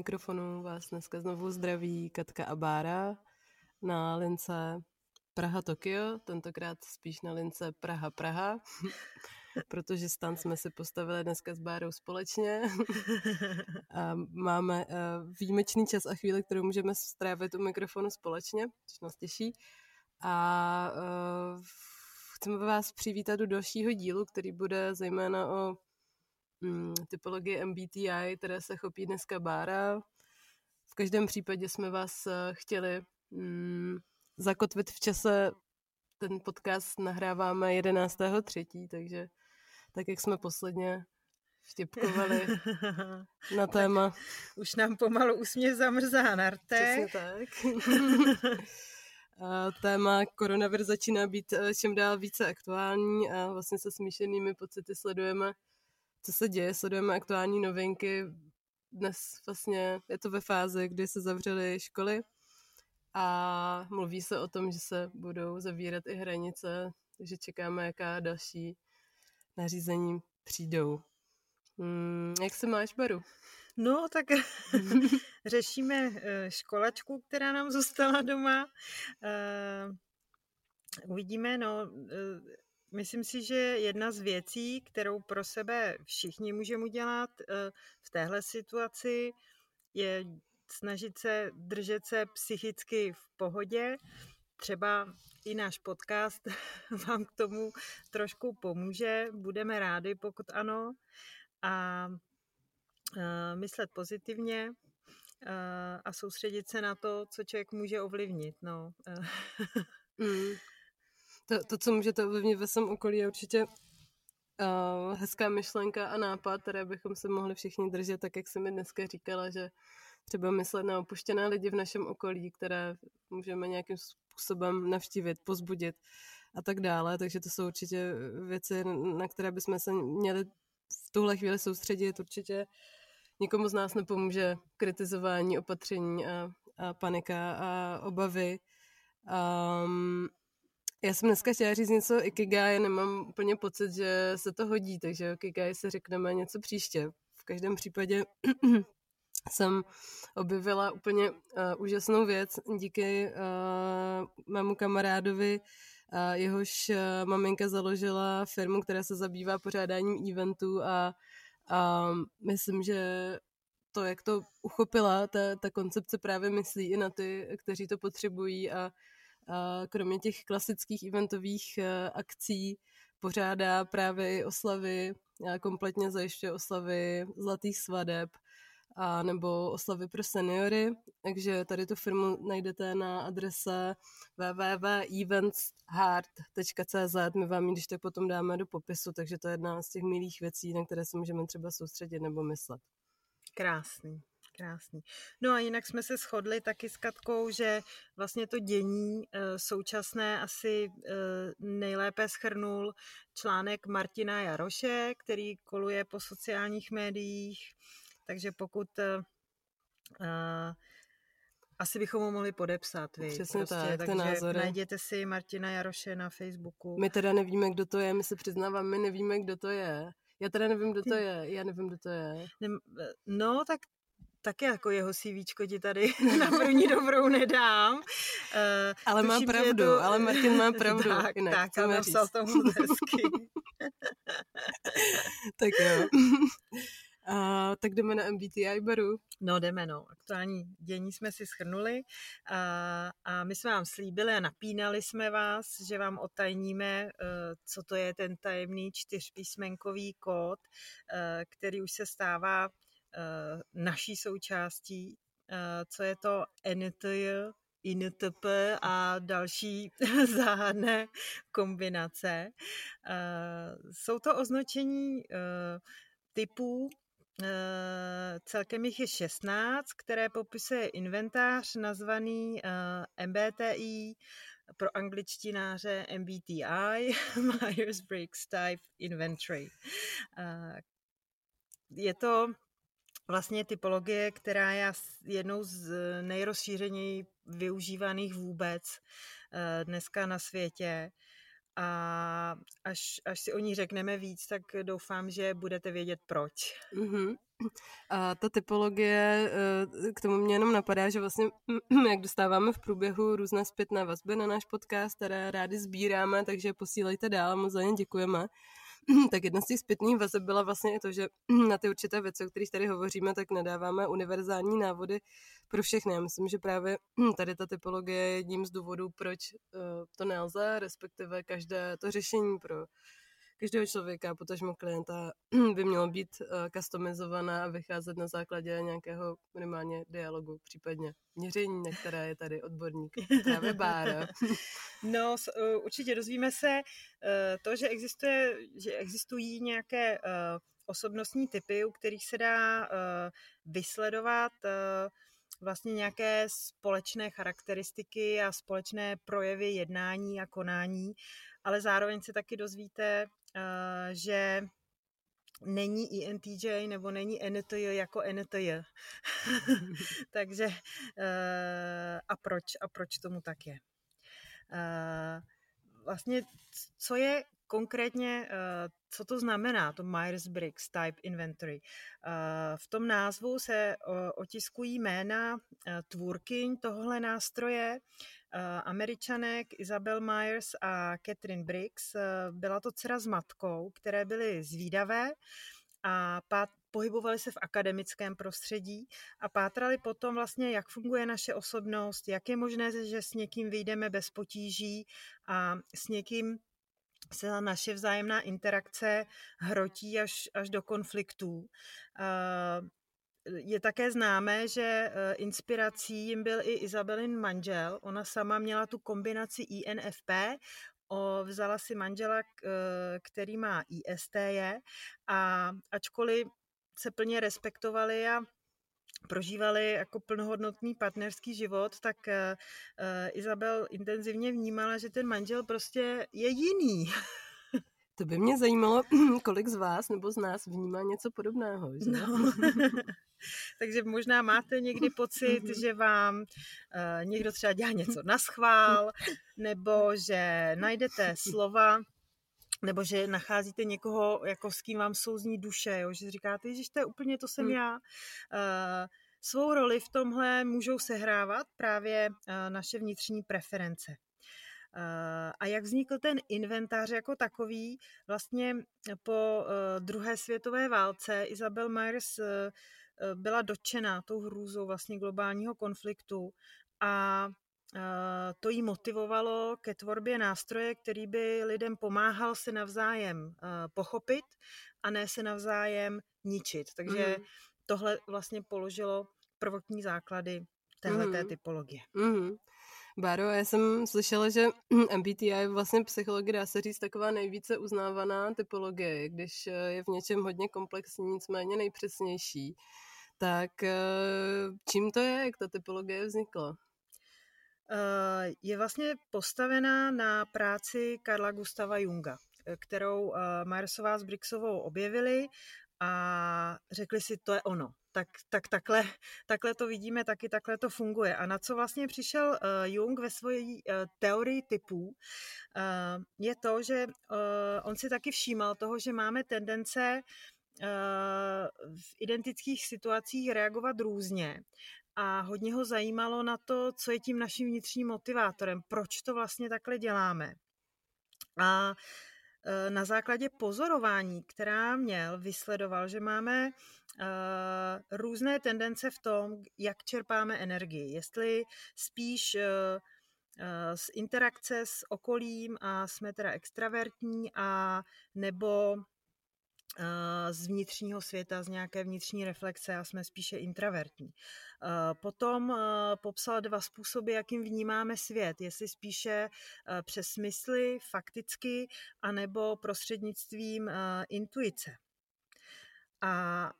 mikrofonu vás dneska znovu zdraví Katka a Bára na lince Praha-Tokio, tentokrát spíš na lince Praha-Praha, protože stan jsme si postavili dneska s Bárou společně. a máme uh, výjimečný čas a chvíli, kterou můžeme strávit u mikrofonu společně, což nás těší. A uh, chceme vás přivítat do dalšího dílu, který bude zejména o mm, typologii MBTI, které se chopí dneska Bára. V každém případě jsme vás uh, chtěli mm, zakotvit v čase. Ten podcast nahráváme 11.3., takže tak, jak jsme posledně vtipkovali na téma. Už nám pomalu úsměv zamrzá na. Přesně tak. a téma koronavir začíná být eh, čím dál více aktuální a vlastně se smíšenými pocity sledujeme, co se děje, sledujeme aktuální novinky. Dnes vlastně je to ve fázi, kdy se zavřely školy, a mluví se o tom, že se budou zavírat i hranice, takže čekáme, jaká další nařízení přijdou. Hmm, jak se máš, Baru? No, tak řešíme eh, školačku, která nám zůstala doma. Uh, uvidíme, no, uh, myslím si, že jedna z věcí, kterou pro sebe všichni můžeme udělat uh, v téhle situaci, je snažit se držet se psychicky v pohodě. Třeba i náš podcast vám k tomu trošku pomůže. Budeme rádi, pokud ano. A uh, myslet pozitivně uh, a soustředit se na to, co člověk může ovlivnit. No. mm. To, to, co můžete ovlivnit ve svém okolí, je určitě uh, hezká myšlenka a nápad, které bychom se mohli všichni držet, tak jak jsem mi dneska říkala, že třeba myslet na opuštěné lidi v našem okolí, které můžeme nějakým způsobem navštívit, pozbudit a tak dále. Takže to jsou určitě věci, na které bychom se měli v tuhle chvíli soustředit. Určitě nikomu z nás nepomůže kritizování, opatření a, a panika a obavy. Um, já jsem dneska chtěla říct něco Ikigai, nemám úplně pocit, že se to hodí, takže Ikigai se řekneme něco příště. V každém případě jsem objevila úplně uh, úžasnou věc díky uh, mému kamarádovi, uh, jehož uh, maminka založila firmu, která se zabývá pořádáním eventů a uh, myslím, že to, jak to uchopila, ta, ta koncepce právě myslí i na ty, kteří to potřebují a, a kromě těch klasických eventových uh, akcí pořádá právě oslavy, a kompletně zajišťuje oslavy zlatých svadeb, a nebo oslavy pro seniory, takže tady tu firmu najdete na adrese www.eventshard.cz, my vám ji když tak potom dáme do popisu, takže to je jedna z těch milých věcí, na které se můžeme třeba soustředit nebo myslet. Krásný. Krásný. No a jinak jsme se shodli taky s Katkou, že vlastně to dění e, současné asi e, nejlépe schrnul článek Martina Jaroše, který koluje po sociálních médiích takže pokud uh, asi bychom ho mohli podepsat. Vy, Přesně prostě, tak, takže názory. najděte si Martina Jaroše na Facebooku. My teda nevíme, kdo to je, my se přiznávám, my nevíme, kdo to je. Já teda nevím, kdo to je, já nevím, kdo to je. No, tak taky jako jeho CVčko ti tady na první dobrou nedám. Uh, ale má pravdu, to... ale Martin má pravdu. tak, jinak, tak, a napsal tomu hezky. tak jo. A, tak jdeme na MBTI baru. No jdeme, no. Aktuální dění jsme si schrnuli a, a my jsme vám slíbili a napínali jsme vás, že vám otajníme, uh, co to je ten tajemný čtyřpísmenkový kód, uh, který už se stává naší součástí, co je to NTJ, INTP a další záhadné kombinace. Jsou to označení typů Eh, celkem jich je 16, které popisuje inventář nazvaný MBTI pro angličtináře MBTI, Myers-Briggs Type Inventory. Je to vlastně typologie, která je jednou z nejrozšířeněji využívaných vůbec uh, dneska na světě. A až, až si o ní řekneme víc, tak doufám, že budete vědět proč. Mm-hmm. A ta typologie, eh, k tomu mě jenom napadá, že vlastně, jak dostáváme v průběhu různé zpětné vazby na náš podcast, které rádi sbíráme, takže posílejte dál, moc za ně děkujeme. tak jedna z těch zpětných vazeb byla vlastně i to, že na ty určité věci, o kterých tady hovoříme, tak nedáváme univerzální návody pro všechny. Já myslím, že právě tady ta typologie je jedním z důvodů, proč eh, to nelze, respektive každé to řešení pro každého člověka, potažmo klienta, by mělo být uh, customizovaná a vycházet na základě nějakého minimálně dialogu, případně měření, na které je tady odborník. Právě Bára. no, uh, určitě dozvíme se uh, to, že, existuje, že existují nějaké osobnostní typy, u kterých se dá vysledovat vlastně nějaké společné charakteristiky a společné projevy jednání a konání, ale zároveň se taky dozvíte, Eh, že není INTJ nebo není NTJ jako NTJ. Takže eh, a proč? A proč tomu tak je? Eh, vlastně, co je konkrétně, co to znamená, to Myers-Briggs Type Inventory. V tom názvu se otiskují jména tvůrkyň tohle nástroje, Eh, američanek Isabel Myers a Catherine Briggs. Eh, byla to dcera s matkou, které byly zvídavé a pohybovali se v akademickém prostředí a pátrali potom vlastně, jak funguje naše osobnost, jak je možné, že s někým vyjdeme bez potíží a s někým se naše vzájemná interakce hrotí až, až do konfliktů. Eh, je také známé, že eh, inspirací jim byl i Izabelin manžel. Ona sama měla tu kombinaci INFP, o, vzala si manžela, eh, který má ISTJ a ačkoliv se plně respektovali a prožívali jako plnohodnotný partnerský život, tak uh, Izabel intenzivně vnímala, že ten manžel prostě je jiný. To by mě zajímalo, kolik z vás nebo z nás vnímá něco podobného. Že? No. Takže možná máte někdy pocit, mhm. že vám uh, někdo třeba dělá něco na schvál, nebo že najdete slova, nebo že nacházíte někoho, jako s kým vám souzní duše, jo? že říkáte, že to je úplně, to jsem hmm. já. Uh, svou roli v tomhle můžou sehrávat právě uh, naše vnitřní preference. A jak vznikl ten inventář jako takový? Vlastně po druhé světové válce Isabel Myers byla dotčena tou hrůzou vlastně globálního konfliktu a to jí motivovalo ke tvorbě nástroje, který by lidem pomáhal se navzájem pochopit a ne se navzájem ničit. Takže mm. tohle vlastně položilo prvotní základy téhle mm. typologie. Mm. Báro, já jsem slyšela, že MBTI je vlastně psychologie, dá se říct, taková nejvíce uznávaná typologie, když je v něčem hodně komplexní, nicméně nejpřesnější. Tak eh, čím to je, jak ta typologie vznikla? Eh, je vlastně postavená na práci Karla Gustava Junga, eh, kterou Myersová s Brixovou objevili a řekli si, to je ono. Tak, tak takhle, takhle to vidíme, taky takhle to funguje. A na co vlastně přišel uh, Jung ve své uh, teorii typů, uh, je to, že on si taky všímal toho, že máme tendence v identických situacích reagovat různě. A hodně ho zajímalo na to, co je tím naším vnitřním motivátorem, proč to vlastně takhle děláme. A na základě pozorování, která měl, vysledoval, že máme e, různé tendence v tom, jak čerpáme energii. Jestli spíš e, z interakce s okolím a jsme teda extravertní a nebo z vnitřního světa, z nějaké vnitřní reflexe a jsme spíše intravertní. Potom popsal dva způsoby, jakým vnímáme svět, jestli spíše přes smysly, fakticky, anebo prostřednictvím intuice. A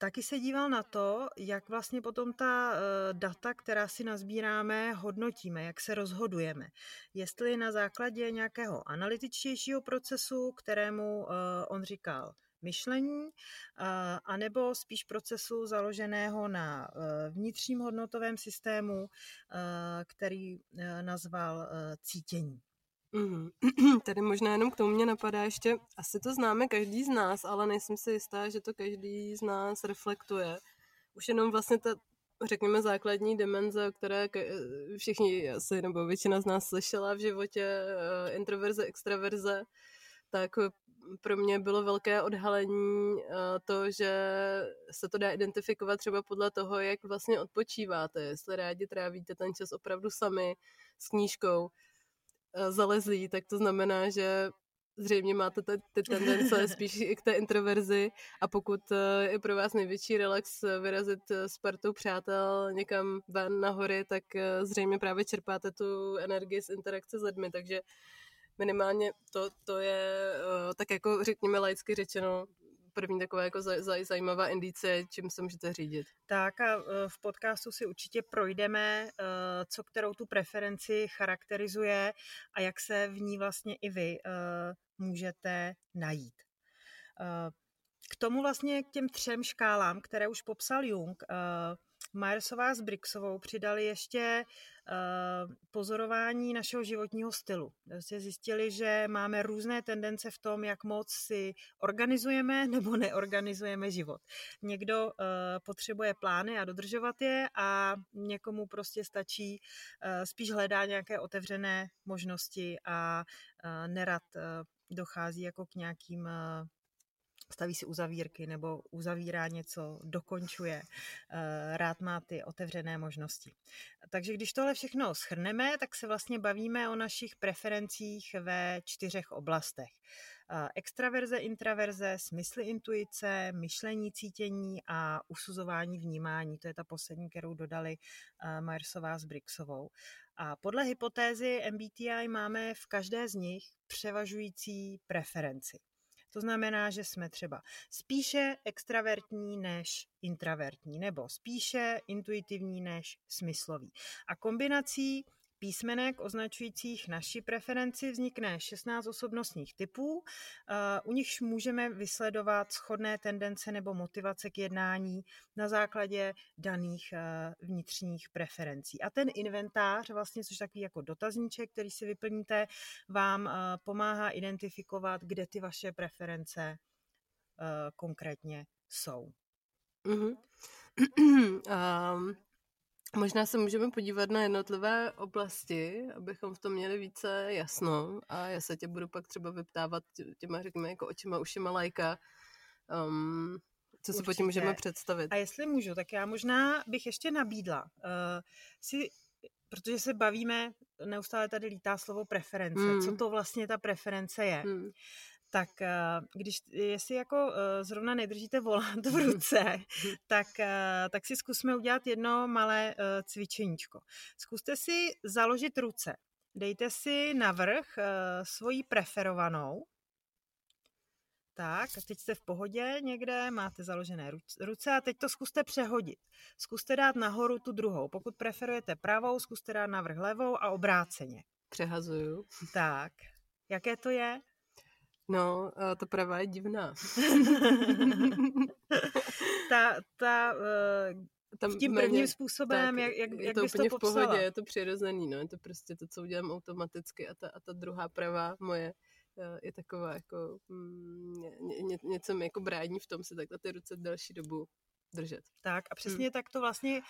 Taky se díval na to, jak vlastně potom ta data, která si nazbíráme, hodnotíme, jak se rozhodujeme. Jestli na základě nějakého analytičtějšího procesu, kterému on říkal myšlení, anebo spíš procesu založeného na e, vnitřním hodnotovém systému, e, který nazval cítění. Mm-hmm. Tady možná jenom k tomu mě napadá ještě, asi to známe každý z nás, ale nejsem si jistá, že to každý z nás reflektuje. Už jenom vlastně ta, řekněme, základní dimenze, o které všichni asi, nebo většina z nás slyšela v životě, eh, introverze, extraverze, tak pro mě bylo velké odhalení eh, to, že se to dá identifikovat třeba podle toho, jak vlastně odpočíváte, jestli rádi trávíte ten čas opravdu sami s knížkou, Eh, zalezlí, tak to znamená, že zřejmě máte ty, ty tendence spíš i k té introverzi. A pokud eh, je pro vás největší relax vyrazit s partou přátel někam ven na hory, tak zřejmě právě čerpáte tu energii z interakce s lidmi, takže minimálně to, to je tak jako řekněme laicky řečeno první taková jako zaj, zaj, zajímavá indice, čím se můžete řídit. Tak a e, v podcastu si určitě projdeme, e, co kterou tu preferenci charakterizuje a jak se v ní vlastně i vy můžete najít. K tomu vlastně k těm třem škálám, které už popsal Jung, Myersová s Brixovou přidali ještě uh, pozorování našeho životního stylu. Vlastně zjistili, že máme různé tendence v tom, jak moc si organizujeme nebo neorganizujeme život. Někdo uh, potřebuje plány a dodržovat je a někomu prostě stačí, uh, spíš hledá nějaké otevřené možnosti a nerad dochází jako k nějakým staví si uzavírky nebo uzavírá něco, dokončuje, eh, rád má ty otevřené možnosti. Takže když tohle všechno schrneme, tak se vlastně bavíme o našich preferencích ve čtyřech oblastech. Eh, extraverze, intraverze, smysly intuice, myšlení, cítění a usuzování vnímání. To je ta poslední, kterou dodali eh, Myersová s Brixovou. A podle hypotézy MBTI máme v každé z nich převažující preferenci. To znamená, že jsme třeba spíše extravertní než intravertní, nebo spíše intuitivní než smyslový. A kombinací písmenek označujících naši preferenci vznikne 16 osobnostních typů, eh, u nichž můžeme vysledovat schodné tendence nebo motivace k jednání na základě daných eh, vnitřních preferencí. A ten inventář, vlastně, což takový jako dotazníček, který si vyplníte, vám eh, pomáhá identifikovat, kde ty vaše preference konkrétně jsou. Mm-hmm. um, Možná se můžeme podívat na jednotlivé oblasti, abychom v tom měli více jasno a já se tě budu pak třeba vyptávat těma, řekněme, jako očima, ušima lajka, um, co si po tím můžeme představit. A jestli můžu, tak já možná bych ještě nabídla uh, si, protože se bavíme, neustále tady lítá slovo preference, hmm. co to vlastně ta preference je. Hmm tak eh, když, jestli jako eh, zrovna nedržíte volant v ruce, tak, eh, tak si zkusme udělat jedno malé cvičeníčko. Zkuste si založit ruce. Dejte si navrh svoji preferovanou. Tak, a teď jste v pohodě někde, máte založené ruce a teď to zkuste přehodit. Zkuste dát nahoru tu druhou. Pokud preferujete pravou, zkuste dát navrh levou a obráceně. Přehazuju. Tak, jaké to je? No, ta pravá je divná. ta, ta, uh, tam tím prvním méně, způsobem, tak, jak, jak, je to bys úplně to v pohodě, je to přirozený, no, je to prostě to, co udělám automaticky a ta, a ta druhá pravá moje eh, je taková jako mm, ně, ně, něco mi jako brání v tom si takhle ty ruce delší dobu držet. Tak a přesně hmm. tak to vlastně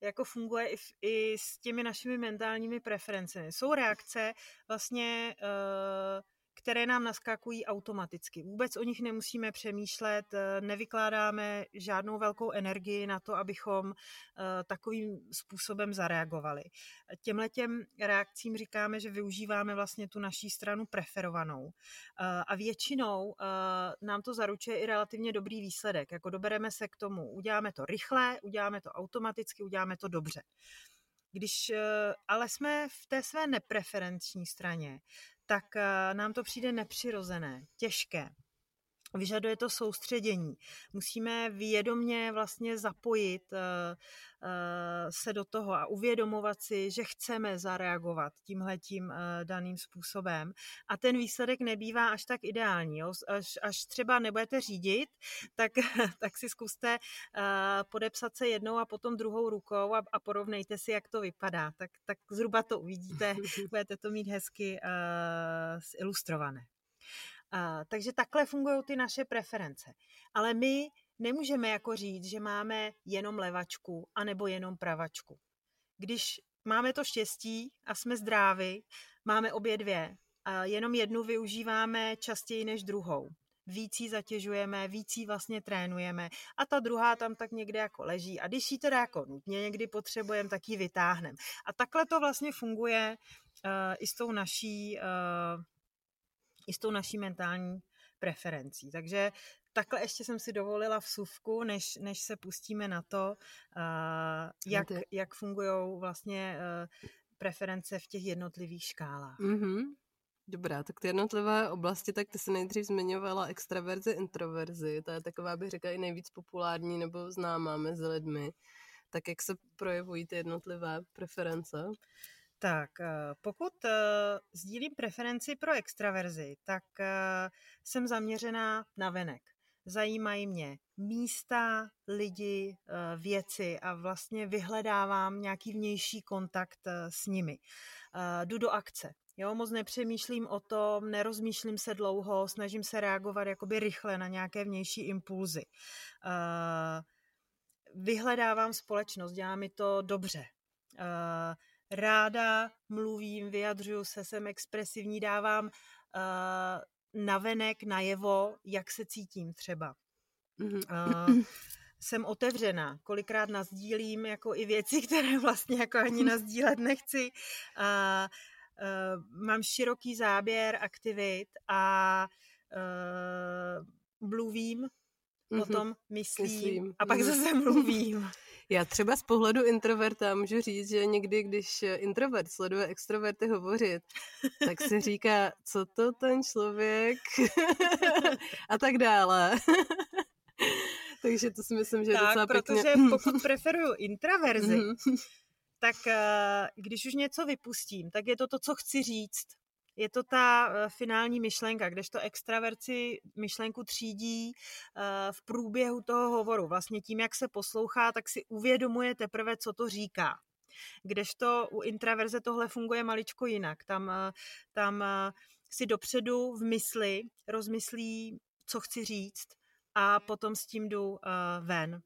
jako funguje i, v, i s těmi našimi mentálními preferencemi. Jsou reakce vlastně uh, které nám naskakují automaticky. Vůbec o nich nemusíme přemýšlet, eh, nevykládáme žádnou velkou energii na to, abychom eh, takovým způsobem zareagovali. Těmhle těm reakcím říkáme, že využíváme vlastně tu naší stranu preferovanou. Eh, a většinou nám to zaručuje i relativně dobrý výsledek. Jako dobereme se k tomu, uděláme to rychle, uděláme to automaticky, uděláme to dobře. Když ale jsme v té své nepreferenční straně, tak eh, nám to přijde nepřirozené, těžké. Vyžaduje to soustředění. Musíme vědomně vlastně zapojit uh, uh, se do toho a uvědomovat si, že chceme zareagovat tímhletím uh, daným způsobem. A ten výsledek nebývá až tak ideální. Jo? Až, až třeba nebudete řídit, tak, tak si zkuste podepsat se jednou a potom druhou rukou a, a porovnejte si, jak to vypadá. Tak, tak zhruba to uvidíte, budete to mít hezky ilustrované. A, takže takhle fungují ty naše preference. Ale my nemůžeme jako říct, že máme jenom levačku anebo jenom pravačku. Když máme to štěstí a jsme zdraví, máme obě dvě. A jenom jednu využíváme častěji než druhou. Víc ji zatěžujeme, víc ji vlastně trénujeme a ta druhá tam tak někde jako leží. A když ji teda jako nutně někdy potřebujeme, tak ji vytáhneme. A takhle to vlastně funguje uh, i s tou naší uh, i s tou naší mentální preferencí. Takže takhle ještě jsem si dovolila vsuvku, než, než se pustíme na to, uh, jak, jak fungují vlastně uh, preference v těch jednotlivých škálách. Mm-hmm. Dobrá, tak ty jednotlivé oblasti, tak ty se nejdřív zmiňovala extraverzi, introverzi, to je taková, bych řekla, i nejvíc populární nebo známá mezi lidmi. Tak jak se projevují ty jednotlivé preference? Tak, eh, pokud uh, sdílím preferenci pro extraverzi, tak uh, jsem zaměřená na venek. Zajímají mě místa, lidi, věci a vlastně vyhledávám nějaký vnější kontakt s nimi. Jdu do akce. Jo, moc nepřemýšlím o tom, nerozmýšlím se dlouho, snažím se reagovat jakoby rychle na nějaké vnější impulzy. Vyhledávám společnost, dělá mi to dobře ráda mluvím, vyjadřuju se, jsem expresivní, dávám uh, navenek, najevo, jak se cítím třeba. Uh, jsem otevřená, kolikrát nazdílím jako i věci, které vlastně jako ani nazdílet nechci. Uh, uh, mám široký záběr aktivit a uh, mluvím, mm-hmm. potom myslím, myslím a pak mm-hmm. zase mluvím. Já třeba z pohledu introverta můžu říct, že někdy, když introvert sleduje extroverty hovořit, tak se říká, co to ten člověk a tak dále. Takže to si myslím, že je tak, docela protože pěkně. pokud preferuju introverzi, mm-hmm. tak eh, když už něco vypustím, tak je to to, co chci říct je to ta eh, finální myšlenka, kdežto extraverci myšlenku třídí eh, v průběhu toho hovoru. Vlastně tím, jak se poslouchá, tak si uvědomuje teprve, co to říká. Kdežto u intraverze tohle funguje maličko jinak. Tam, eh, tam si dopředu v mysli rozmyslí, co chci říct a potom s tím jdu ven.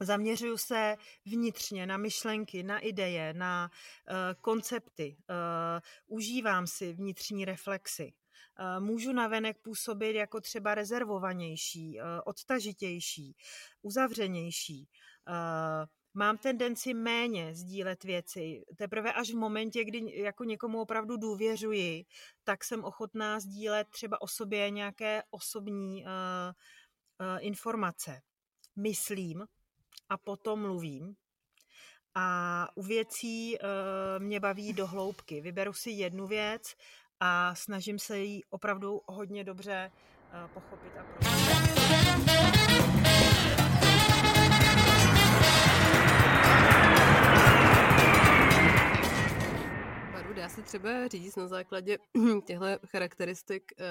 Zaměřuju se vnitřně na myšlenky, na ideje, na uh, koncepty. Uh, užívám si vnitřní reflexy. Uh, můžu navenek působit jako třeba rezervovanější, odtažitější, uzavřenější. Mám tendenci méně sdílet věci. Teprve až v momentě, kdy jako někomu opravdu důvěřuji, tak jsem ochotná sdílet třeba o sobě nějaké osobní informace. Myslím, a potom mluvím. A u věcí uh, mě baví do hloubky. Vyberu si jednu věc a snažím se ji opravdu hodně dobře uh, pochopit a prožít. Dá se třeba říct na základě těchto charakteristik, eh,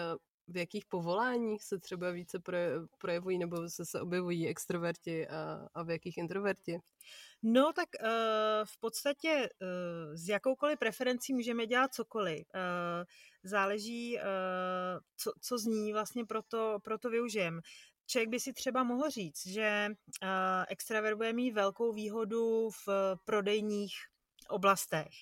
v jakých povoláních se třeba více projevují nebo se, se objevují extroverti a, a v jakých introverti? No tak uh, v podstatě uh, s jakoukoliv preferencí můžeme dělat cokoliv. Uh, záleží, co, co z ní vlastně proto, proto využijem. Člověk by si třeba mohl říct, že extravert bude mít velkou výhodu v prodejních oblastech.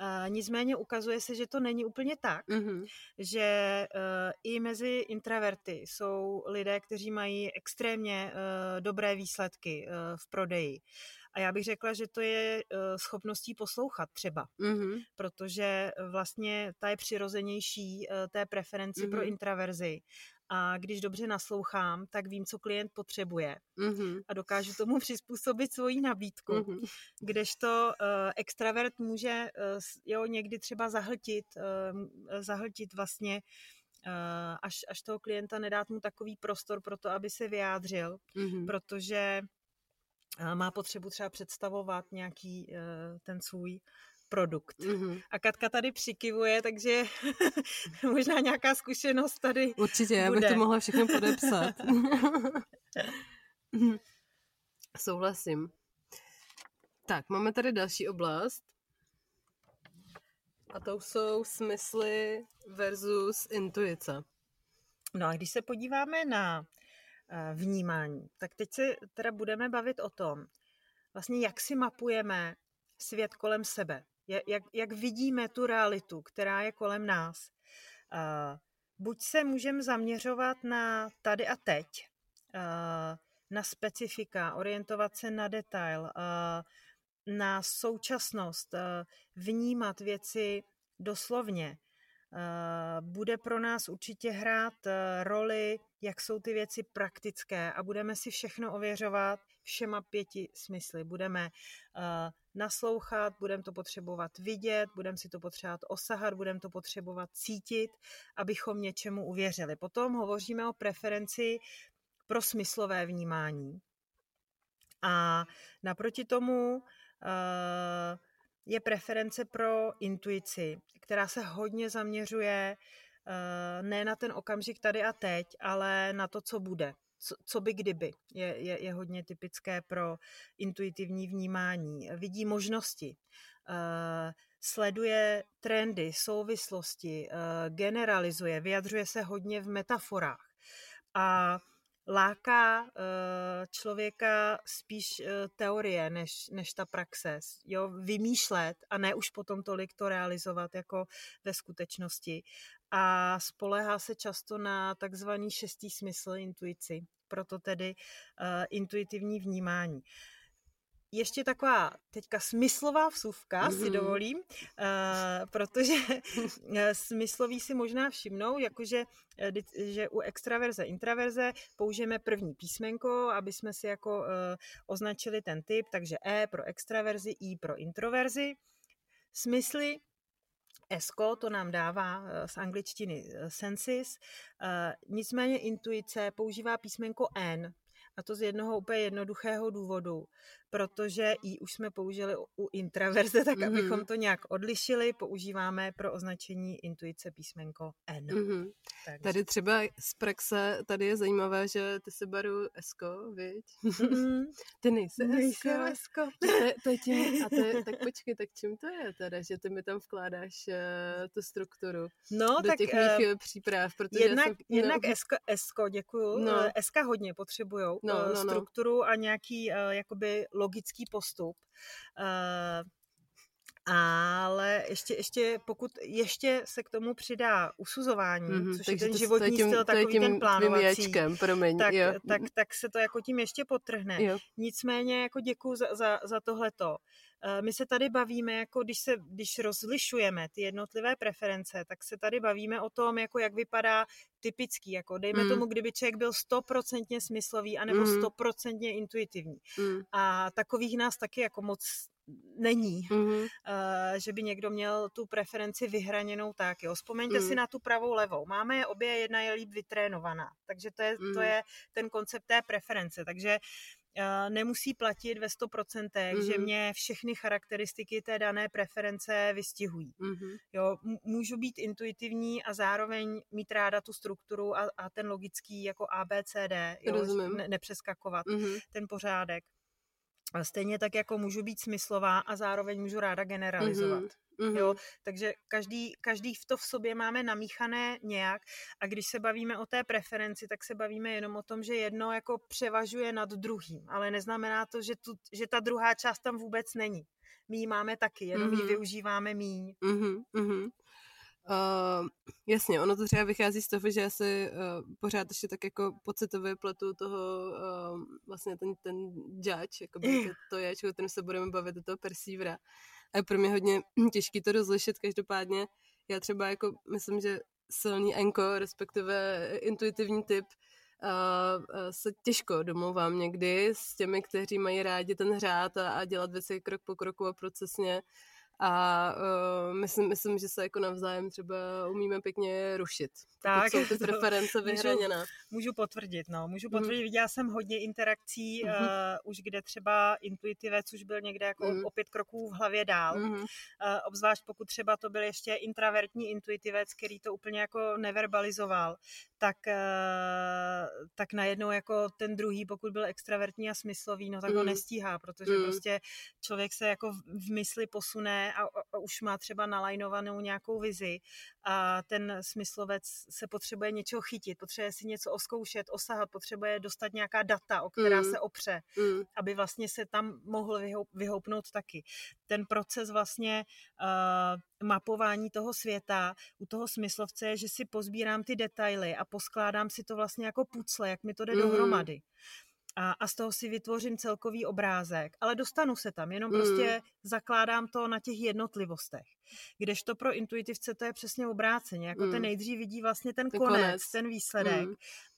Uh, nicméně ukazuje se, že to není úplně tak, mm-hmm. že uh, i mezi intraverty jsou lidé, kteří mají extrémně uh, dobré výsledky uh, v prodeji. A já bych řekla, že to je schopností poslouchat třeba, mm-hmm. protože vlastně ta je přirozenější té preferenci mm-hmm. pro intraverzi a když dobře naslouchám, tak vím, co klient potřebuje mm-hmm. a dokážu tomu přizpůsobit svoji nabídku. Mm-hmm. Kdežto uh, extravert může uh, jo, někdy třeba zahltit, uh, zahltit vlastně až, až toho klienta nedát mu takový prostor pro to, aby se vyjádřil, mm-hmm. protože má potřebu třeba představovat nějaký ten svůj produkt. Mm-hmm. A Katka tady přikivuje, takže možná nějaká zkušenost tady Určitě, já bych to mohla všechno podepsat. Souhlasím. Tak, máme tady další oblast. A to jsou smysly versus intuice. No a když se podíváme na eh, vnímání, tak teď se teda budeme bavit o tom, vlastně jak si mapujeme svět kolem sebe jak, jak vidíme tu realitu, která je kolem nás. Uh, buď se můžeme zaměřovat na tady a teď, uh, na specifika, orientovat se na detail, uh, na současnost, vnímat věci doslovně. Bude pro nás určitě hrát roli, jak jsou ty věci praktické a budeme si všechno ověřovat všema pěti smysly. Budeme uh, naslouchat, budeme to potřebovat vidět, budeme si to potřebovat osahat, budeme to potřebovat cítit, abychom něčemu uvěřili. Potom hovoříme o preferenci pro smyslové vnímání. A naproti tomu uh, je preference pro intuici, která se hodně zaměřuje uh, ne na ten okamžik tady a teď, ale na to, co bude co, co by kdyby, je, je, je hodně typické pro intuitivní vnímání. Vidí možnosti, uh, sleduje trendy, souvislosti, uh, generalizuje, vyjadřuje se hodně v metaforách a láká uh, člověka spíš uh, teorie než, než ta praxe. Jo, vymýšlet a ne už potom tolik to realizovat jako ve skutečnosti a spolehá se často na takzvaný šestý smysl intuici, proto tedy uh, intuitivní vnímání. Ještě taková teďka smyslová vsuvka mm-hmm. si dovolím, uh, protože eh, smyslový si možná všimnou, jakože že u extraverze, intraverze použijeme první písmenko, aby jsme si jako uh, označili ten typ, takže E pro extraverzi, I pro introverzi. Smysly ESCO, to nám dává eh, z angličtiny eh, sensis, eh, nicméně intuice používá písmenko N, a to z jednoho úplně jednoduchého důvodu, protože i už jsme použili u intraverze, tak mm-hmm. abychom to nějak odlišili, používáme pro označení intuice písmenko N. Mm-hmm. Tady třeba z praxe, tady je zajímavé, že ty se baru Esko, viď? Mm-hmm. ty nejsi Esko. Esko. To, to je tím, a to je, tak počkej, tak čím to je teda, že ty mi tam vkládáš uh, tu strukturu no, do tak, těch mých uh, příprav, protože jednak, jsem, no, jednak Esko, Esko, děkuju, no. Eska hodně potřebujou no, no, no. strukturu a nějaký uh, jakoby logický postup. Uh, ale ještě, ještě, pokud ještě se k tomu přidá usuzování, mm-hmm, což je ten to, životní tím, styl, takový tím ten plánovací, jačkem, promiň, tak, jo. tak, tak se to jako tím ještě potrhne. Jo. Nicméně jako děkuji za, za, za tohleto. Eh, my se tady bavíme, jako když, se, když rozlišujeme ty jednotlivé preference, tak se tady bavíme o tom, jako jak vypadá typický, jako dejme mm. tomu, kdyby člověk byl stoprocentně smyslový anebo mhm. stoprocentně mm. intuitivní. Mm. A takových nás taky jako moc není, mm-hmm. uh, že by někdo měl tu preferenci vyhraněnou tak. Jo. Vzpomeňte mm. si na tu pravou levou. Máme je obě, jedna je líp vytrénovaná. Takže to je, mm. to je ten koncept té preference. Takže uh, nemusí platit ve 100%, mm-hmm. že mě všechny charakteristiky té dané preference vystihují. Mm-hmm. Jo, můžu být intuitivní a zároveň mít ráda tu strukturu a, a ten logický jako ABCD, jo, ne, nepřeskakovat mm-hmm. ten pořádek. Stejně tak jako můžu být smyslová a zároveň můžu ráda generalizovat. Mm-hmm. Jo, takže každý, každý v to v sobě máme namíchané nějak a když se bavíme o té preferenci, tak se bavíme jenom o tom, že jedno jako převažuje nad druhým, ale neznamená to, že, tu, že ta druhá část tam vůbec není. My ji máme taky, jenom mm-hmm. ji využíváme míň. Mm-hmm. Uh, jasně, ono to třeba vychází z toho, že já si uh, pořád ještě tak jako pocitově pletu toho uh, vlastně ten, ten judge, jako to, to je, o kterém se budeme bavit, do toho perceivera. A je pro mě hodně těžký to rozlišit, každopádně já třeba jako myslím, že silný enko, respektive intuitivní typ, uh, se těžko domluvám někdy s těmi, kteří mají rádi ten řád a, a dělat věci krok po kroku a procesně a uh, myslím, myslím, že se jako navzájem třeba umíme pěkně rušit. Tak. Jsou ty preference vyhraněné. Můžu, můžu potvrdit, no. Můžu mhm. potvrdit, mm. viděla jsem hodně interakcí, mm. uh, už kde třeba intuitivec už byl někde jako mm. o pět kroků v hlavě dál. Mm. Uh, obzvlášť pokud třeba to byl ještě intravertní intuitivec, který to úplně jako neverbalizoval, tak, uh, tak najednou jako ten druhý, pokud byl extravertní a smyslový, no tak mm. ho nestíhá, protože mm. prostě člověk se jako v mysli posune a už má třeba nalajnovanou nějakou vizi a ten smyslovec se potřebuje něčeho chytit, potřebuje si něco oskoušet, osahat, potřebuje dostat nějaká data, o která mm. se opře, mm. aby vlastně se tam mohl vyhoup, vyhoupnout taky. Ten proces vlastně uh, mapování toho světa u toho smyslovce je, že si pozbírám ty detaily a poskládám si to vlastně jako pucle, jak mi to jde mm. dohromady a, a z toho si vytvořím celkový obrázek, ale dostanu se tam, jenom mm. prostě zakládám to na těch jednotlivostech. Kdežto pro intuitivce to je přesně obráceně, jako mm. ten nejdřív vidí vlastně ten, ten konec, konec, ten výsledek mm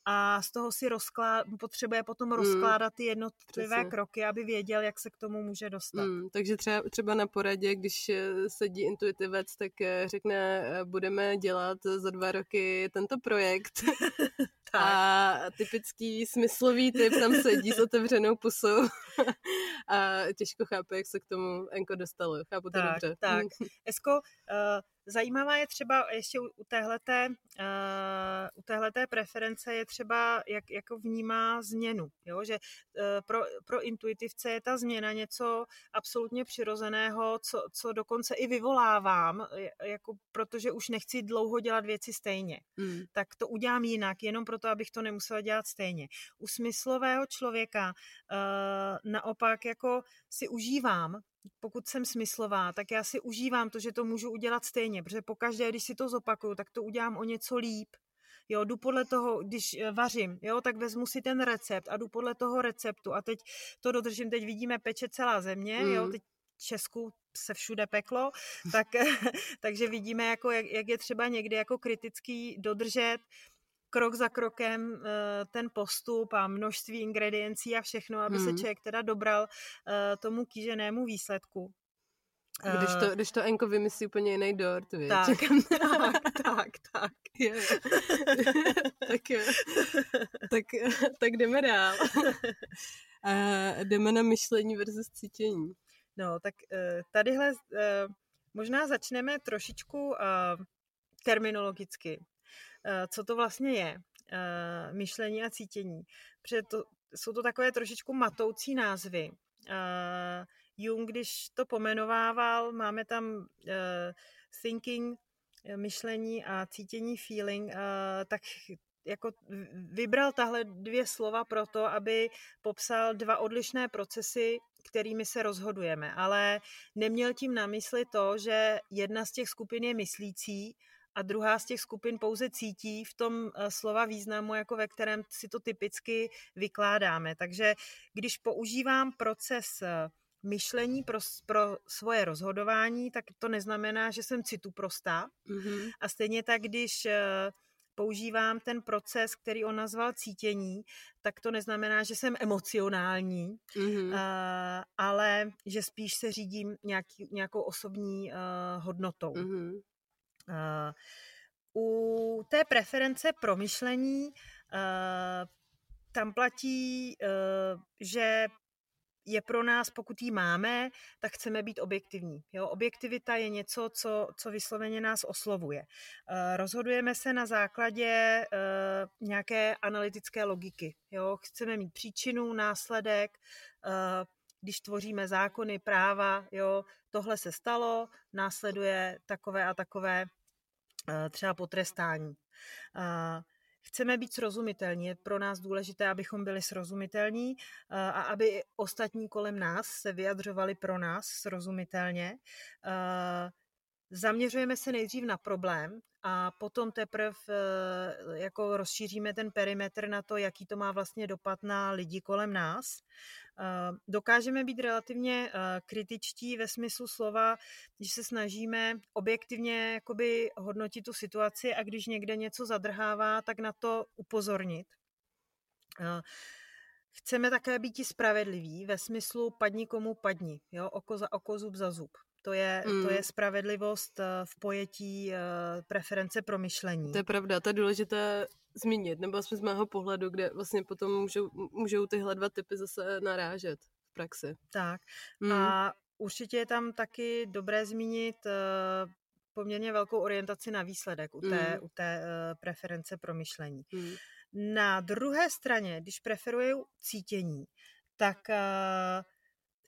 a z toho si rozklá, potřebuje potom mm. rozkládat ty jednotlivé Přesně. kroky, aby věděl, jak se k tomu může dostat. Mm, takže třeba, třeba na poradě, když eh, sedí intuitivec, tak eh, řekne, eh, budeme dělat za dva roky tento projekt. tak. A typický smyslový typ tam sedí s otevřenou pusou a těžko chápe, jak se k tomu Enko dostalo. Chápu to tak, dobře. Tak. Esko, uh, Zajímavá je třeba ještě u téhleté, uh, u téhleté preference je třeba, jak jako vnímá změnu. Jo? Že uh, pro, pro intuitivce je ta změna něco absolutně přirozeného, co, co dokonce i vyvolávám, jako protože už nechci dlouho dělat věci stejně. Hmm. Tak to udělám jinak, jenom proto, abych to nemusela dělat stejně. U smyslového člověka uh, naopak jako si užívám pokud jsem smyslová, tak já si užívám to, že to můžu udělat stejně, protože pokaždé, když si to zopakuju, tak to udělám o něco líp. Jo, jdu podle toho, když eh, vařím, jo, tak vezmu si ten recept a jdu podle toho receptu a teď to dodržím, teď vidíme peče celá země, mm. jo, teď v Česku se všude peklo, tak, takže vidíme, jako, jak, jak je třeba někdy jako kritický dodržet krok za krokem eh, ten postup a množství ingrediencí a všechno, aby hmm. se člověk teda dobral eh, tomu kýženému výsledku. Když to, eh, když to Enko vymyslí úplně jiný dort, víš? Tak, tak, tak, tak. Je. tak jo. Tak, tak jdeme dál. A jdeme na myšlení versus cítění. No, tak tadyhle možná začneme trošičku terminologicky. Eh, co to vlastně je eh, myšlení a cítění. Protože to, jsou to takové trošičku matoucí názvy. Eh, Jung, když to pomenovával, máme tam thinking, myšlení a cítění, feeling, tak jako vybral tahle dvě slova pro to, aby popsal dva odlišné procesy, kterými se rozhodujeme, ale neměl tím na mysli to, že jedna z těch skupin je myslící a druhá z těch skupin pouze cítí v tom eh, slova významu, jako ve kterém si to typicky vykládáme. Takže když používám proces eh, myšlení pro, pro svoje rozhodování, tak to neznamená, že jsem citu prostá. Mm-hmm. A stejně tak, když eh, používám ten proces, který on nazval cítění, tak to neznamená, že jsem emocionální, mm-hmm. ale že spíš se řídím nějaký, nějakou osobní hodnotou. Mm-hmm. Uh, u té preference promyšlení uh, tam platí, uh, že je pro nás, pokud ji máme, tak chceme být objektivní. Jo? Objektivita je něco, co, co vysloveně nás oslovuje. Uh, rozhodujeme se na základě uh, nějaké analytické logiky. Jo? Chceme mít příčinu, následek, uh, když tvoříme zákony, práva, jo, tohle se stalo, následuje takové a takové Eh, třeba potrestání. Chceme být srozumitelní. Je pro nás důležité, abychom byli srozumitelní eh, a aby ostatní kolem nás se vyjadřovali pro nás srozumitelně. Eh, zaměřujeme se nejdřív na problém a potom teprve jako rozšíříme ten perimetr na to, jaký to má vlastně dopad na lidi kolem nás. Eh, dokážeme být relativně eh, kritičtí ve smyslu slova, když se snažíme objektivně jakoby hodnotit tu situaci a když někde něco zadrhává, tak na to upozornit. Eh, chceme také být spravedliví ve smyslu padni komu padni, jo? oko za oko, zub za zub. To je, mm. to je spravedlivost v pojetí preference pro myšlení. To je pravda, to je důležité zmínit, nebo aspoň z mého pohledu, kde vlastně potom můžou, můžou tyhle dva typy zase narážet v praxi. Tak. Mm. A určitě je tam taky dobré zmínit poměrně velkou orientaci na výsledek u té, mm. u té preference pro myšlení. Mm. Na druhé straně, když preferuju cítění, tak uh,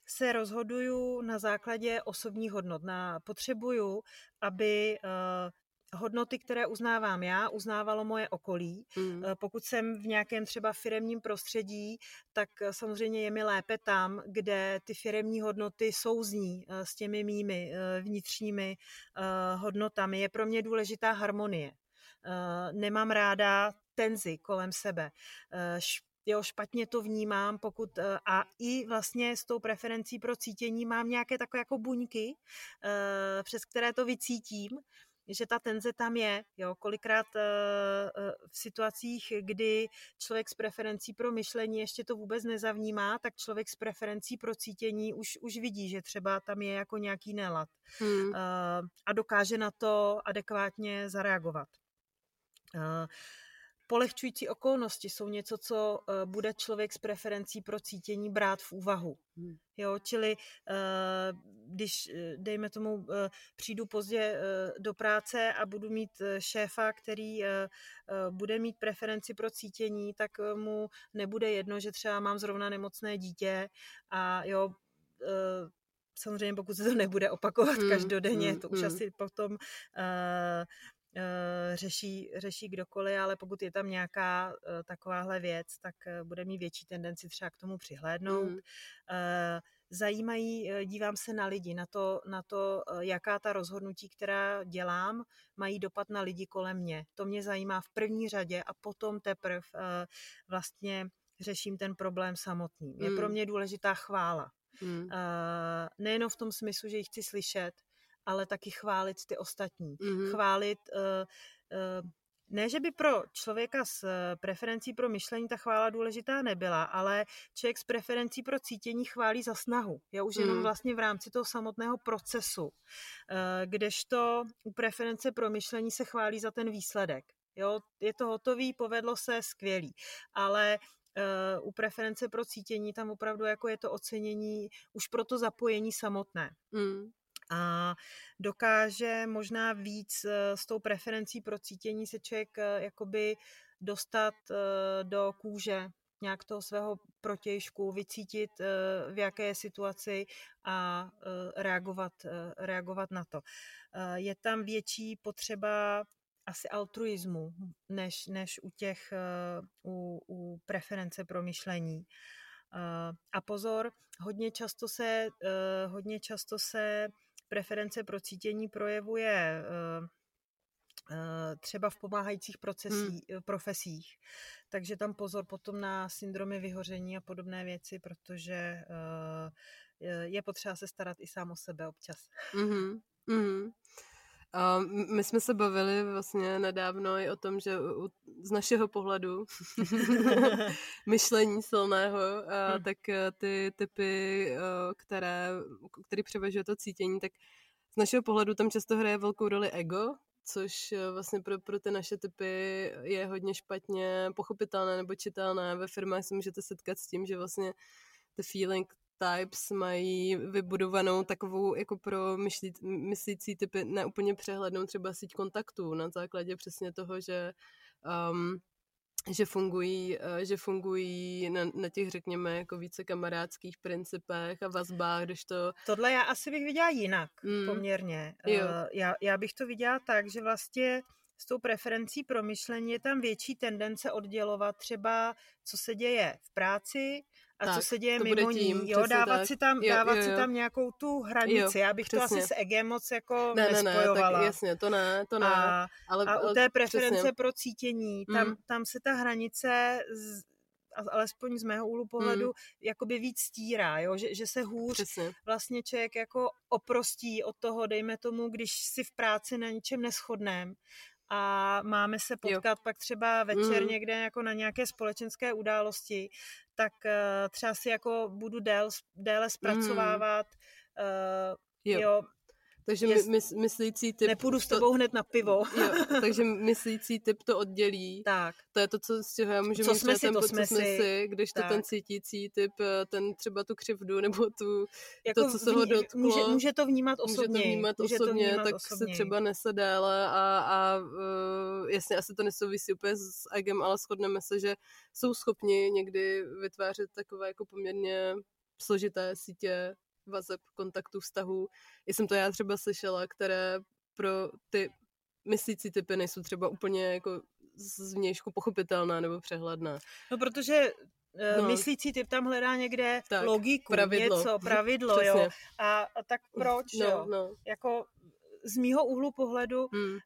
se rozhoduju na základě osobních hodnot. Na, potřebuju, aby uh, hodnoty, které uznávám já, uznávalo moje okolí. Mm. Pokud jsem v nějakém třeba firemním prostředí, tak eh, samozřejmě je mi lépe tam, kde ty firemní hodnoty souzní eh, s těmi mými vnitřními hodnotami. Je pro mě důležitá harmonie. Nemám ráda tenzi kolem sebe jo, špatně to vnímám, pokud a i vlastně s tou preferencí pro cítění mám nějaké takové jako buňky, přes které to vycítím že ta tenze tam je. Jo? Kolikrát uh, v situacích, kdy člověk s preferencí pro myšlení ještě to vůbec nezavnímá, tak člověk s preferencí pro cítění už, už vidí, že třeba tam je jako nějaký nelad hmm. a dokáže na to adekvátně zareagovat. Polehčující okolnosti jsou něco, co uh, bude člověk s preferencí pro cítění brát v úvahu. Hmm. Jo, čili uh, když, eh, dejme tomu, přijdu pozdě do práce a budu mít šéfa, který bude mít preferenci pro cítění, tak mu nebude jedno, že třeba mám zrovna nemocné dítě a jo, samozřejmě pokud se to nebude opakovat hmm, každodenně, hmm, to už hmm. asi potom uh, Eh, řeší, řeší kdokoliv, ale pokud je tam nějaká eh, takováhle věc, tak eh, bude mít větší tendenci třeba k tomu přihlédnout. Mm. Zajímají, dívám se na lidi, na to, na to, jaká ta rozhodnutí, která dělám, mají dopad na lidi kolem mě. To mě zajímá v první řadě a potom teprve vlastně řeším ten problém samotný. Je mm. pro mě důležitá chvála. Mm. Nejenom v tom smyslu, že ji chci slyšet, ale taky chválit ty ostatní. Mm-hmm. Chválit uh, uh, ne, že by pro člověka s eh, preferencí pro myšlení ta chvála důležitá nebyla, ale člověk s preferencí pro cítění chválí za snahu. Já už jenom mm. vlastně v rámci toho samotného procesu. Kdežto u preference pro myšlení se chválí za ten výsledek. Jo, je to hotový, povedlo se, skvělý. Ale u preference pro cítění tam opravdu jako je to ocenění už pro to zapojení samotné. Mm a dokáže možná víc eh, s tou preferencí pro cítění se člověk eh, jakoby dostat eh, do kůže nějak toho svého protějšku, vycítit, v jaké je situaci a reagovat, reagovat na to. Je tam větší potřeba asi altruismu, než, než u těch, u, u preference pro myšlení. A pozor, hodně často se, hodně často se preference pro cítění projevuje eh, eh, třeba v pomáhajících procesí, hmm. profesích. Takže tam pozor potom na syndromy vyhoření a podobné věci, protože je potřeba se starat i sám o sebe občas. Mm-hmm. Mm-hmm. A my jsme se bavili vlastně nedávno i o tom, že z našeho pohledu myšlení silného, a hmm. tak e, ty typy, e, které, který převažuje to cítění, tak z našeho pohledu tam často hraje velkou roli ego, což e, vlastně pro, pro ty naše typy je hodně špatně pochopitelné nebo čitelné. Ve firmách se můžete setkat s tím, že vlastně the feeling Types mají vybudovanou takovou jako pro myslí, myslící typy neúplně přehlednou třeba síť kontaktů na základě přesně toho, že um, že fungují, uh, že fungují na, na těch, řekněme, jako více kamarádských principech a vazbách, když to... Tohle já asi bych viděla jinak mm. poměrně. Jo. Uh, já, já bych to viděla tak, že vlastně s tou preferencí pro myšlení je tam větší tendence oddělovat třeba, co se děje v práci a tak, co se děje mimo tím, ní, jo, dávat, tak. si tam, jo, dávat jo, jo. si tam nějakou tu hranici, jo, já bych přesně. to asi s egem moc jako ne, nespojovala. Ne, ne, tak jasně, to ne, to ne. A, ale, a u té preference přesně. pro cítění, tam, mm. tam se ta hranice z, alespoň z mého úhlu pohledu, mm. jakoby víc stírá, jo? Že, že se hůř Přesně. vlastně člověk jako oprostí od toho, dejme tomu, když si v práci na něčem neschodném a máme se potkat jo. pak třeba večer mm. někde jako na nějaké společenské události, tak uh, třeba si jako budu dél, déle zpracovávat mm. uh, jo. jo Takže my, mys, myslící typ... Nepůjdu s tebou to, hned na pivo. jo, takže myslící typ to oddělí. Tak. To je to, co z čeho já můžu co jsme si, ten, to jsme jsme si, když tak. to ten cítící typ, eh, ten třeba tu křivdu, nebo tu, jako to, co se ho dotklo. Může, může to vnímat osobně. Může to vnímat může osobně, to vnímat tak osobně. se třeba nese déle a, a uh, jasně, asi to nesouvisí úplně s agem, ale shodneme se, že jsou schopni někdy vytvářet takové jako poměrně složité sítě vazeb, kontaktů, vztahů. Jsem to já třeba slyšela, které pro ty myslící typy nejsou třeba úplně jako z vnějšku pochopitelná nebo přehledná. No protože eh, no. myslící typ tam hledá někde tak, logiku, pravidlo. něco, pravidlo, jo. A, a tak proč, no, jo? No. Jako z mýho úhlu pohledu hmm. uh,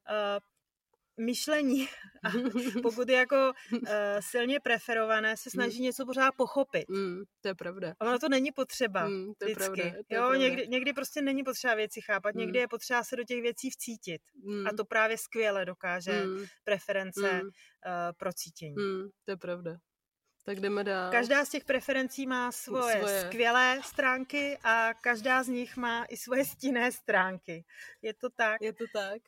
myšlení, a pokud je jako uh, silně preferované, se snaží mm. něco pořád pochopit. Mm, to je pravda. Ono to není potřeba mm, to je vždycky. Pravda, to je jo, pravda. Někdy, někdy prostě není potřeba věci chápat, mm. někdy je potřeba se do těch věcí vcítit. Mm. A to právě skvěle dokáže mm. preference mm. Uh, pro cítění. Mm, to je pravda. Tak jdeme dál. Každá z těch preferencí má svoje, svoje skvělé stránky a každá z nich má i svoje stinné stránky. Je to tak? Je to tak.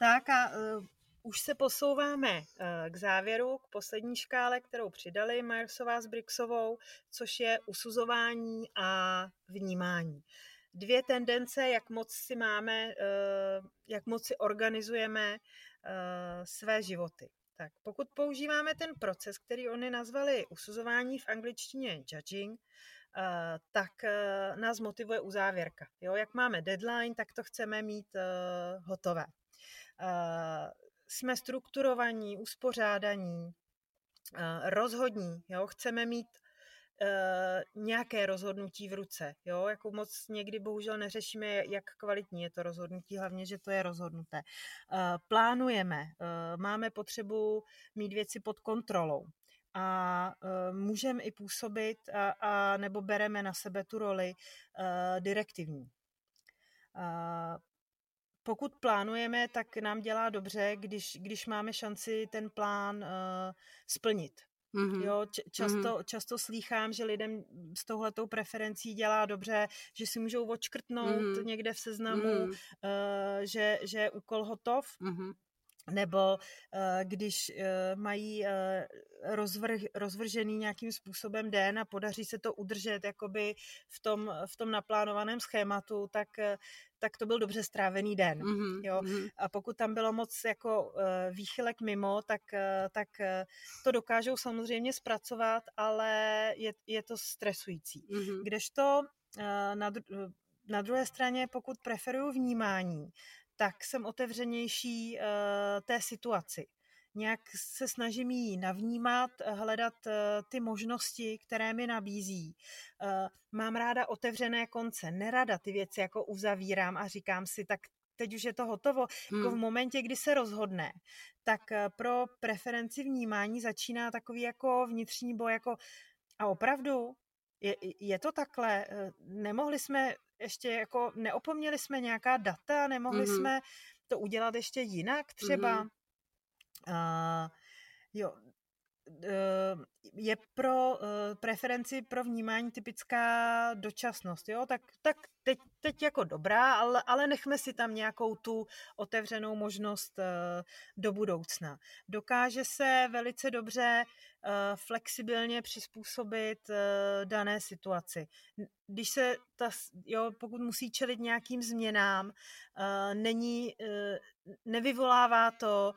Tak a uh, už se posouváme uh, k závěru, k poslední škále, kterou přidali Myersová s Brixovou, což je usuzování a vnímání. Dvě tendence, jak moc si máme, uh, jak moc si organizujeme své životy. Tak pokud používáme ten proces, který oni nazvali usuzování v angličtině judging, tak nás motivuje uzávěrka. Jo, jak máme deadline, tak to chceme mít hotové. Eh, jsme strukturovaní, uspořádaní, eh, rozhodní, jo, chceme mít uh, nějaké rozhodnutí v ruce, jo, jako moc někdy bohužel neřešíme, jak kvalitní je to rozhodnutí, hlavně, že to je rozhodnuté. Plánujeme, máme potřebu mít věci pod kontrolou a můžeme i působit a, a nebo bereme na sebe tu roli direktivní. Pokud plánujeme, tak nám dělá dobře, když, když máme šanci ten plán uh, splnit. Mm-hmm. Jo, č- často, mm-hmm. často slýchám, že lidem s touhletou preferencí dělá dobře, že si můžou odškrtnout mm-hmm. někde v seznamu, mm-hmm. uh, že, že je úkol hotov. Mm-hmm nebo uh, když uh, mají uh, rozvrh, rozvržený nějakým způsobem den a podaří se to udržet jakoby v tom, v tom naplánovaném schématu, tak, tak to byl dobře strávený den. Mm-hmm. Jo? Mm-hmm. A pokud tam bylo moc jako uh, výchylek mimo, tak, uh, tak uh, to dokážou samozřejmě zpracovat, ale je, je to stresující. Mm-hmm. Kdežto uh, na, dru- na druhé straně, pokud preferuju vnímání, tak jsem otevřenější uh, té situaci. Nějak se snažím jí navnímat, hledat uh, ty možnosti, které mi nabízí. Uh, mám ráda otevřené konce, nerada ty věci jako uzavírám a říkám si, tak teď už je to hotovo. Hmm. Jako v hmm. momentě, kdy se rozhodne, tak pro preferenci vnímání začíná takový jako vnitřní boj, jako a opravdu je, je to takhle? Nemohli jsme ještě jako neopomněli jsme nějaká data, nemohli mm-hmm. jsme to udělat ještě jinak třeba. Mm-hmm. Uh, jo, uh, je pro uh, preferenci pro vnímání typická dočasnost, jo, tak, tak teď, teď jako dobrá, ale, ale nechme si tam nějakou tu otevřenou možnost uh, do budoucna. Dokáže se velice dobře flexibilně přizpůsobit dané situaci. Když se ta, jo, pokud musí čelit nějakým změnám, není, nevyvolává to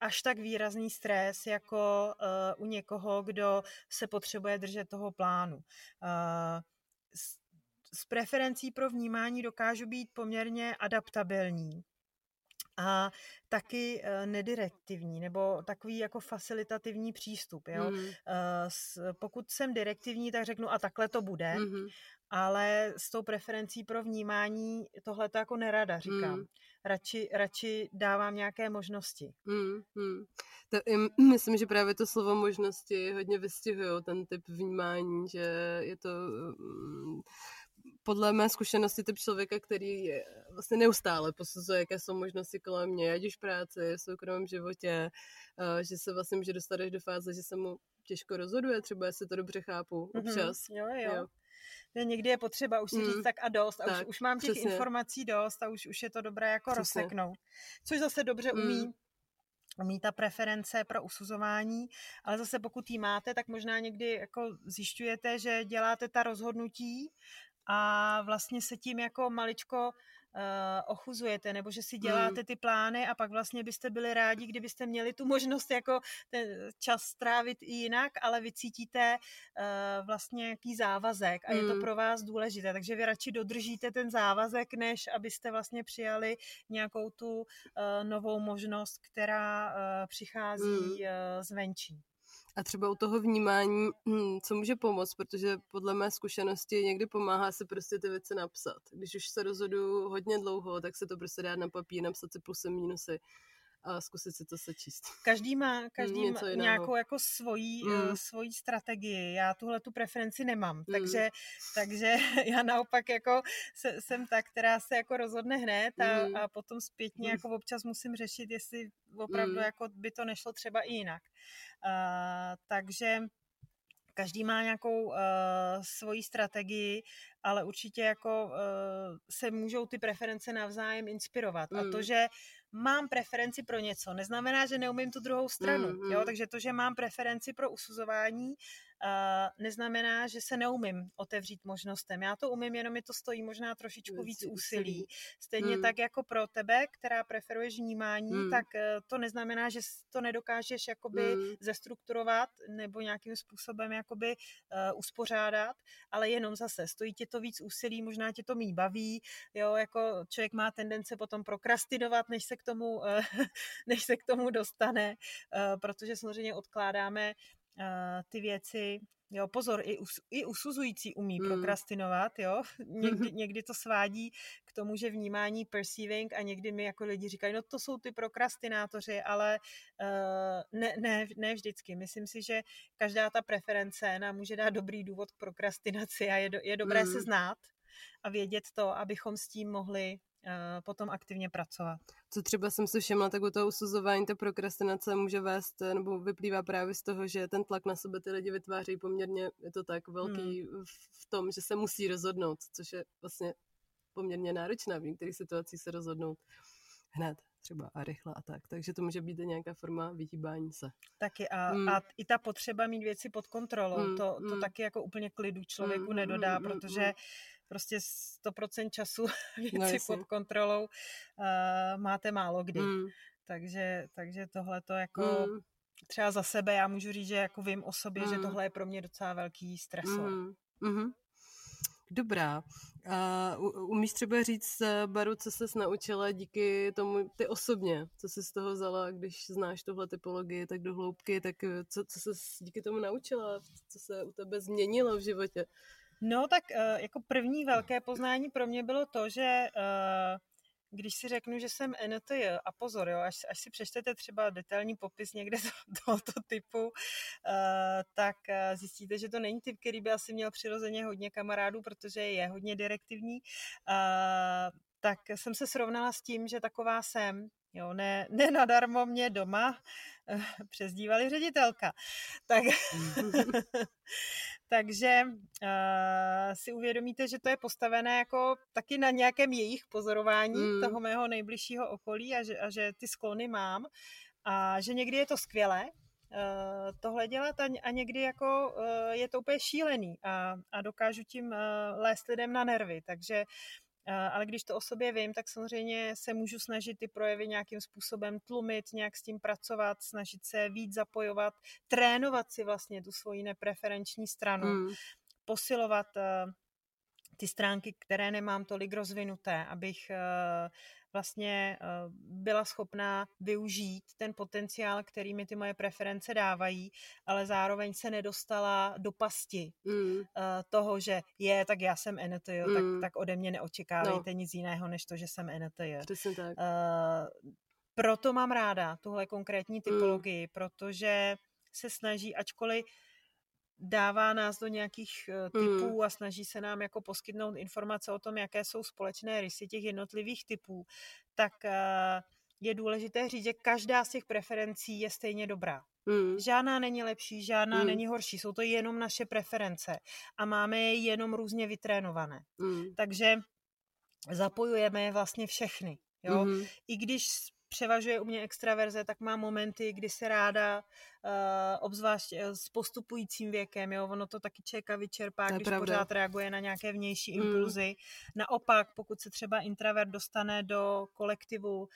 až tak výrazný stres jako uh, u někoho, kdo se potřebuje držet toho plánu. Uh, s, s preferencí pro vnímání dokážu být poměrně adaptabilní a taky uh, nedirektivní, nebo takový jako facilitativní přístup. Jo? Mm. Uh, s, pokud jsem direktivní, tak řeknu a takhle to bude. Mm-hmm ale s tou preferencí pro vnímání tohle to jako nerada říkám. Mm. Radši, radši dávám nějaké možnosti. Mm, mm. To, myslím, že právě to slovo možnosti hodně vystihují ten typ vnímání, že je to mm, podle mé zkušenosti typ člověka, který je vlastně neustále posuzuje, jaké jsou možnosti kolem mě, ať už v práci, v soukromém životě, uh, že se vlastně může dostat až do fáze, že se mu těžko rozhoduje, třeba jestli to dobře chápu, mhm. občas. Mm-hmm. Jo, jo. jo. někdy je potřeba už si říct Mm. tak a dost a Tak, už, už mám těch přesně. informací dost a už, už je to dobré jako Přesně. rozseknout. Což zase dobře Mm. umí umí ta preference pro usuzování, ale zase pokud ji máte, tak možná někdy jako zjišťujete, že děláte ta rozhodnutí a vlastně se tím jako maličko uh, ochuzujete, nebo že si děláte ty plány a pak vlastně byste byli rádi, kdybyste měli tu možnost jako ten čas strávit i jinak, ale vy cítíte uh, vlastně nějaký závazek a je to Mm. pro vás důležité, takže vy radši dodržíte ten závazek, než abyste vlastně přijali nějakou tu uh, novou možnost, která uh, přichází uh, zvenčí. A třeba u toho vnímání, hm, co může pomoct, protože podle mé zkušenosti někdy pomáhá se prostě ty věci napsat. Když už se rozhodu hodně dlouho, tak se to prostě dát na papír, napsat si plusy, mínusy a zkusit si to sečíst. Každý má, každý má nějakou jako svojí, Mm. mm. svojí strategii. Já tuhle tu preferenci nemám, Mm. takže, takže já naopak jako se, jsem ta, která se jako rozhodne hned a, Mm. a potom zpětně jako občas musím řešit, jestli opravdu Mm. jako by to nešlo třeba i jinak. Uh, takže každý má nějakou uh, svoji strategii, ale určitě jako uh, se můžou ty preference navzájem inspirovat. Mm. A to, Mm. že mám preferenci pro něco, neznamená, že neumím tu druhou stranu. Mm, Jo? Takže to, že mám preferenci pro usuzování, neznamená, že se neumím otevřít možnostem. Já to umím, jenom mi to stojí možná trošičku Víc úsilí. Stejně Mm. tak jako pro tebe, která preferuješ vnímání, Mm. tak uh, to neznamená, že to nedokážeš jakoby Mm. zestrukturovat nebo nějakým způsobem jakoby uh, uspořádat, ale jenom zase stojí tě to víc úsilí, možná tě to mý baví, jo, jako člověk má tendence potom prokrastinovat, než se k tomu, uh, než se k tomu dostane, uh, protože samozřejmě odkládáme ty věci Jo, pozor, i, us, i usuzující umí Mm. prokrastinovat, jo. Někdy, někdy to svádí k tomu, že vnímání perceiving a někdy mi jako lidi říkají, no to jsou ty prokrastinátoři, ale uh, ne, ne, ne vždycky. Myslím si, že každá ta preference nám může dát dobrý důvod k prokrastinaci a je, do, je dobré Mm. se znát a vědět to, abychom s tím mohli potom aktivně pracovat. Co třeba jsem si všimla, tak u toho usuzování ta prokrastinace může vést, eh, nebo vyplývá právě z toho, že ten tlak na sebe ty lidi vytváří poměrně, je to tak velký Hmm. v- tom, že se musí rozhodnout, což je vlastně poměrně náročné v některých situacích se rozhodnout hned třeba a rychle a tak. Takže to může být nějaká forma vyhýbání se. Taky a, Mm. a i ta potřeba mít věci pod kontrolou, Mm, to, to mm. taky jako úplně klidu člověku Mm, nedodá, mm, mm, protože mm. Prostě 100% času věci No, pod kontrolou uh, máte málo kdy. Mm, Takže, takže tohle to jako mm, třeba za sebe já můžu říct, že jako vím o sobě, že Mm. tohle je pro mě docela velký stresor. mm, mm. Dobrá. A u- umíš třeba říct, eh, Baru, co ses naučila díky tomu, ty osobně, co jsi z toho vzala, když znáš tuhle typologii tak do hloubky, tak eh, co, co jsi díky tomu naučila, co se u tebe změnilo v životě? No tak uh, jako první velké poznání pro mě bylo to, že uh, když si řeknu, že jsem NTJ, a pozor, jo, až, až si přečtete třeba detailní popis někde to, tohoto typu, uh, tak zjistíte, že to není typ, který by asi měl přirozeně hodně kamarádů, protože je hodně direktivní. Tak jsem se srovnala s tím, že taková jsem. Jo, ne, ne nadarmo mě doma uh, přezdívali ředitelka. Tak, takže uh, si uvědomíte, že to je postavené jako taky na nějakém jejich pozorování mm. toho mého nejbližšího okolí a že, a že ty sklony mám a že někdy je to skvělé uh, tohle dělat a, a někdy jako uh, je to úplně šílený a, a dokážu tím uh, lézt lidem na nervy, takže Uh, ale když to o sobě vím, tak samozřejmě se můžu snažit ty projevy nějakým způsobem tlumit, nějak s tím pracovat, snažit se víc zapojovat, trénovat si vlastně tu svoji nepreferenční stranu, Mm, posilovat uh, ty stránky, které nemám tolik rozvinuté, abych uh, vlastně uh, byla schopná využít ten potenciál, který mi ty moje preference dávají, ale zároveň se nedostala do pasti mm, uh, toho, že je, tak já jsem NTJ, Mm. tak, tak ode mě neočekávejte No. nic jiného, než to, že jsem NTJ. přesně tak. Uh, proto mám ráda tuhle konkrétní typologii, protože se snaží, ačkoliv dává nás do nějakých uh, typů a snaží se nám jako poskytnout informace o tom, jaké jsou společné rysy těch jednotlivých typů, tak uh, je důležité říct, že každá z těch preferencí je stejně dobrá. Mm. Žádná není lepší, žádná mm. není horší. Jsou to jenom naše preference a máme je jenom různě vytrénované. Mm. Takže zapojujeme vlastně všechny. Jo? Mm. I když převažuje u mě extraverze, tak má momenty, kdy se ráda, uh, obzvlášť eh, s postupujícím věkem, jo, ono to taky člověka vyčerpá, když pravda. pořád reaguje na nějaké vnější mm. impulzy. Naopak, pokud se třeba introvert dostane do kolektivu, uh,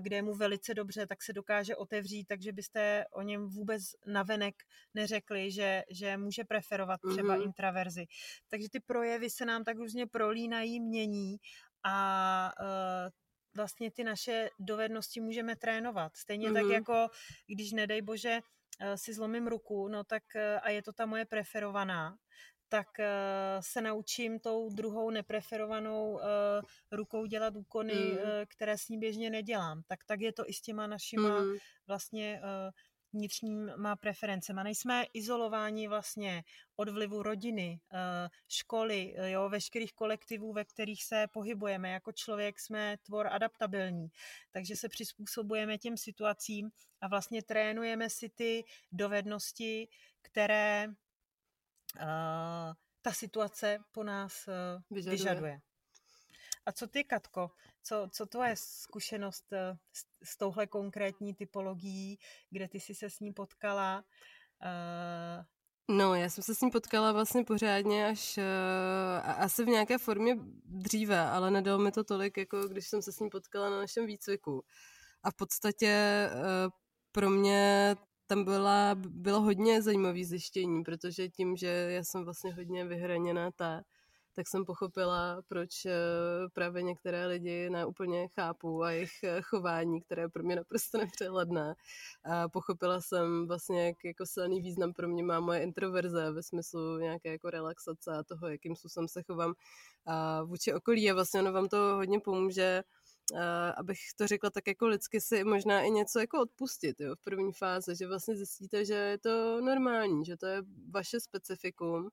kde je mu velice dobře, tak se dokáže otevřít, takže byste o něm vůbec navenek neřekli, že, že může preferovat třeba mm. intraverzi. Takže ty projevy se nám tak různě prolínají, mění a uh, vlastně ty naše dovednosti můžeme trénovat. Stejně mm-hmm. tak jako, když nedej bože eh, si zlomím ruku, no tak eh, a je to ta moje preferovaná, tak eh, se naučím tou druhou nepreferovanou rukou dělat úkony, mm. které s ní běžně nedělám. Tak tak je to i s těma našima mm. vlastně vnitřníma preferencema. Nejsme izolováni vlastně od vlivu rodiny, eh, školy, eh, jo, veškerých kolektivů, ve kterých se pohybujeme. Jako člověk jsme tvor adaptabilní, takže se přizpůsobujeme těm situacím a vlastně trénujeme si ty dovednosti, které uh, ta situace po nás vyžaduje. vyžaduje. A co ty, Katko? Co, co tvoje zkušenost eh, s, s touhle konkrétní typologií, kde ty jsi se s ní potkala? Uh... No, já jsem se s ní potkala vlastně pořádně až uh, asi v nějaké formě dříve, ale nedalo mi to tolik, jako když jsem se s ní potkala na našem výcviku. A v podstatě uh, pro mě tam byla, bylo hodně zajímavé zjištění, protože tím, že já jsem vlastně hodně vyhraněná ta, tak jsem pochopila, proč eh, právě některé lidi neúplně chápou a jejich eh, chování, které je pro mě naprosto nepřehledné. A pochopila jsem vlastně, jak jako silný význam pro mě má moje introverze ve smyslu nějaké jako relaxace a toho, jakým způsobem se chovám a vůči okolí a vlastně ono vám to hodně pomůže Uh, abych to řekla tak jako lidsky si možná i něco jako odpustit jo, v první fázi, že vlastně zjistíte, že je to normální, že to je vaše specifikum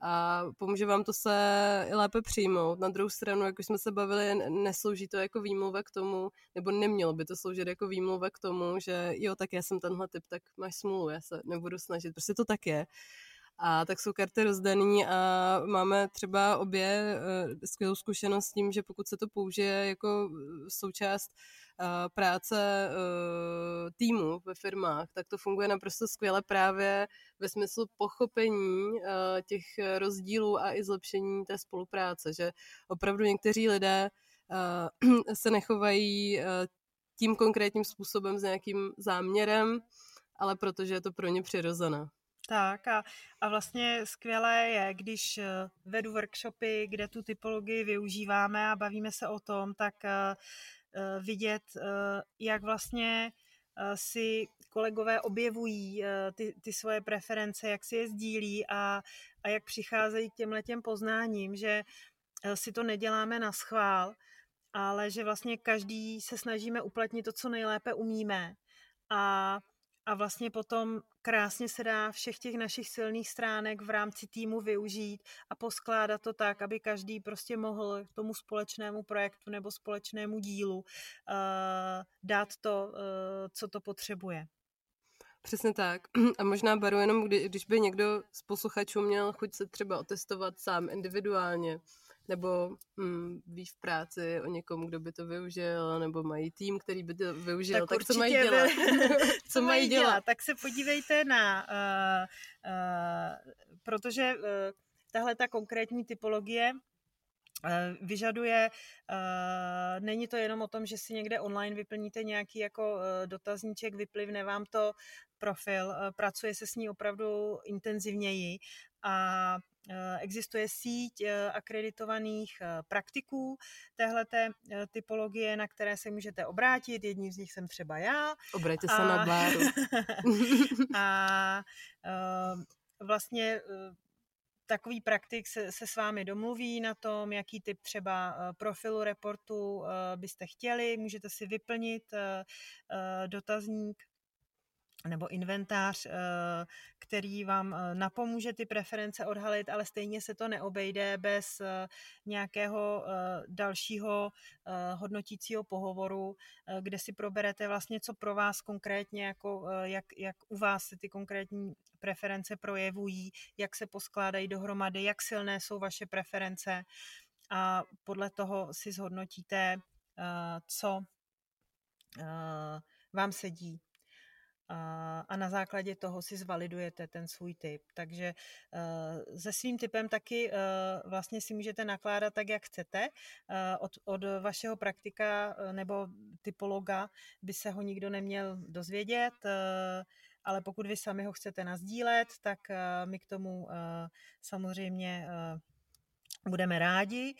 a pomůže vám to se lépe přijmout. Na druhou stranu, jak už jsme se bavili, neslouží to jako výmluva k tomu, nebo nemělo by to sloužit jako výmluva k tomu, že jo, tak já jsem tenhle typ, tak máš smůlu, já se nebudu snažit. Prostě to tak je. A tak jsou karty rozdaný a máme třeba obě uh, skvělou zkušenost s tím, že pokud se to použije jako součást uh, práce uh, týmu ve firmách, tak to funguje naprosto skvěle právě ve smyslu pochopení uh, těch rozdílů a i zlepšení té spolupráce, že opravdu někteří lidé uh, se nechovají tím konkrétním způsobem s nějakým záměrem, ale protože je to pro ně přirozené. Tak a, a vlastně skvělé je, když vedu workshopy, kde tu typologii využíváme a bavíme se o tom, tak vidět, eh, jak vlastně eh, si kolegové objevují ty, ty svoje preference, jak si je sdílí a, a jak přicházejí k těmhle těm poznáním, že si to neděláme na schvál, ale že vlastně každý se snažíme uplatnit to, co nejlépe umíme. A a vlastně potom krásně se dá všech těch našich silných stránek v rámci týmu využít a poskládat to tak, aby každý prostě mohl tomu společnému projektu nebo společnému dílu uh, dát to, uh, co to potřebuje. Přesně tak. A možná beru jenom, kdy, když by někdo z posluchačů měl chuť se třeba otestovat sám individuálně, nebo hm, ví v práci o někom, kdo by to využil, nebo mají tým, který by to využil, tak, tak co mají dělat? co, co mají dělat? dělat? Tak se podívejte na, uh, uh, protože uh, tahle ta konkrétní typologie vyžaduje, není to jenom o tom, že si někde online vyplníte nějaký jako dotazníček, vyplivne vám to profil, pracuje se s ní opravdu intenzivněji a existuje síť eh, akreditovaných eh, praktiků téhleté typologie, na které se můžete obrátit. Jedním z nich jsem třeba já. Obraťte se a... na Báru. a vlastně takový praktik se, se s vámi domluví na tom, jaký typ třeba profilu reportu byste chtěli. Můžete si vyplnit dotazník nebo inventář, který vám napomůže ty preference odhalit, ale stejně se to neobejde bez nějakého dalšího hodnotícího pohovoru, kde si proberete vlastně, co pro vás konkrétně, jako jak, jak u vás se ty konkrétní preference projevují, jak se poskládají dohromady, jak silné jsou vaše preference. A podle toho si zhodnotíte, co vám sedí a na základě toho si zvalidujete ten svůj typ. Takže se svým typem taky vlastně si můžete nakládat tak, jak chcete. Od, od vašeho praktika nebo typologa by se ho nikdo neměl dozvědět, ale pokud vy sami ho chcete nazdílet, tak my k tomu samozřejmě budeme rádi,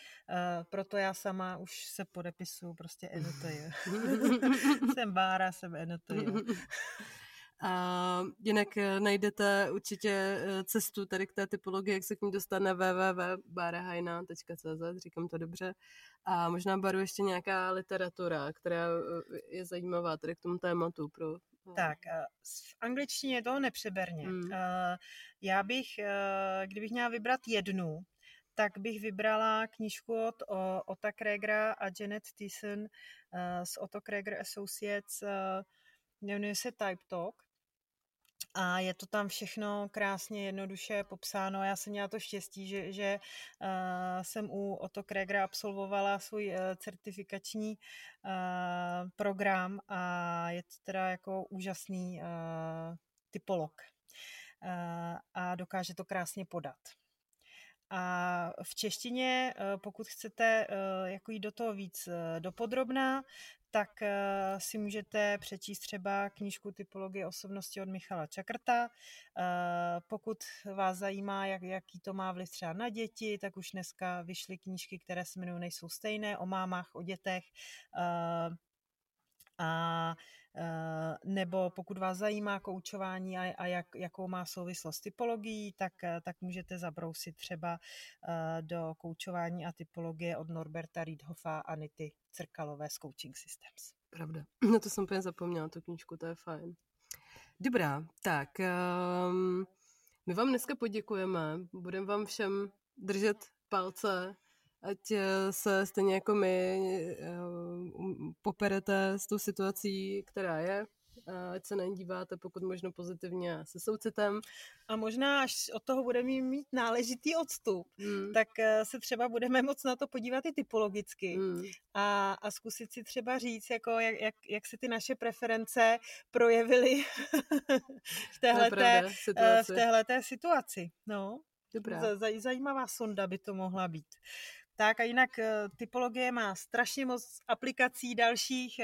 proto já sama už se podepisuju prostě Enotoje. jsem Bára, jsem Enotoje. A jinak eh, najdete určitě eh, cestu tady k té typologii, jak se k ní dostat na www.barahajna.cz, říkám to dobře. A možná baru ještě nějaká literatura, která eh, je zajímavá tady k tomu tématu pro tak, v angličtině je to nepřeberně. Hmm. Já bych, kdybych měla vybrat jednu, tak bych vybrala knížku od Ota Kregera a Janet Thiessen z Otto Kreger Associates, jmenuje se Type Talk a je to tam všechno krásně jednoduše popsáno. Já jsem měla to štěstí, že, že uh, jsem u Otto Kregera absolvovala svůj certifikační program a je to teda jako úžasný typolog a dokáže to krásně podat. A v češtině, pokud chcete jako jít do toho víc dopodrobná, tak eh, si můžete přečíst třeba knížku Typologie osobnosti od Michala Čakrta. Eh, pokud vás zajímá, jak, jaký to má vliv třeba na děti, tak už dneska vyšly knížky, které se jmenují Nejsou stejné, o mámách, o dětech. Eh, a nebo pokud vás zajímá koučování a, a jak, jakou má souvislost typologií, tak, tak můžete zabrousit třeba do koučování a typologie od Norberta Riedhofa a Nity Crkalové z Coaching Systems. Pravda. No to jsem úplně zapomněla, tu knížku, to je fajn. Dobrá, tak um, my vám dneska poděkujeme, budeme vám všem držet palce, ať eh, se stejně jako my uh, poperete s tou situací, která je ať se na ní díváte pokud možno pozitivně se soucitem. A možná, až od toho budeme mít náležitý odstup, hmm. tak eh, se třeba budeme moc na to podívat i typologicky hmm. a, a zkusit si třeba říct, jako jak, jak, jak se ty naše preference projevily v téhleté, eh, v téhleté situaci. No. Dobrá. Z, zajímavá sonda by to mohla být. Tak a jinak eh, typologie má strašně moc aplikací dalších,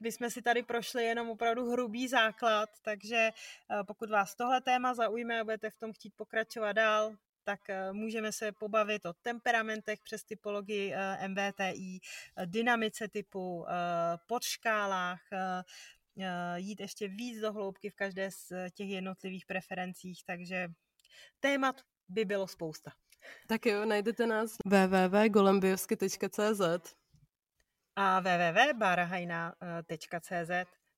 my jsme si tady prošli jenom opravdu hrubý základ, takže eh, pokud vás tohle téma zaujme a budete v tom chtít pokračovat dál, tak eh, můžeme se pobavit o temperamentech přes typologii eh, MBTI, dynamice typu, podškálách, jít ještě víc do hloubky v každé z těch jednotlivých preferencích, takže témat by bylo spousta. Tak jo, najdete nás www.golembiovsky.cz a www.barahajna.cz.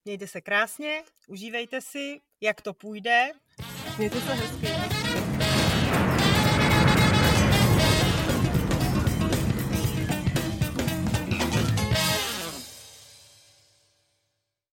Mějte se krásně, užívejte si, jak to půjde. Mějte se hezky.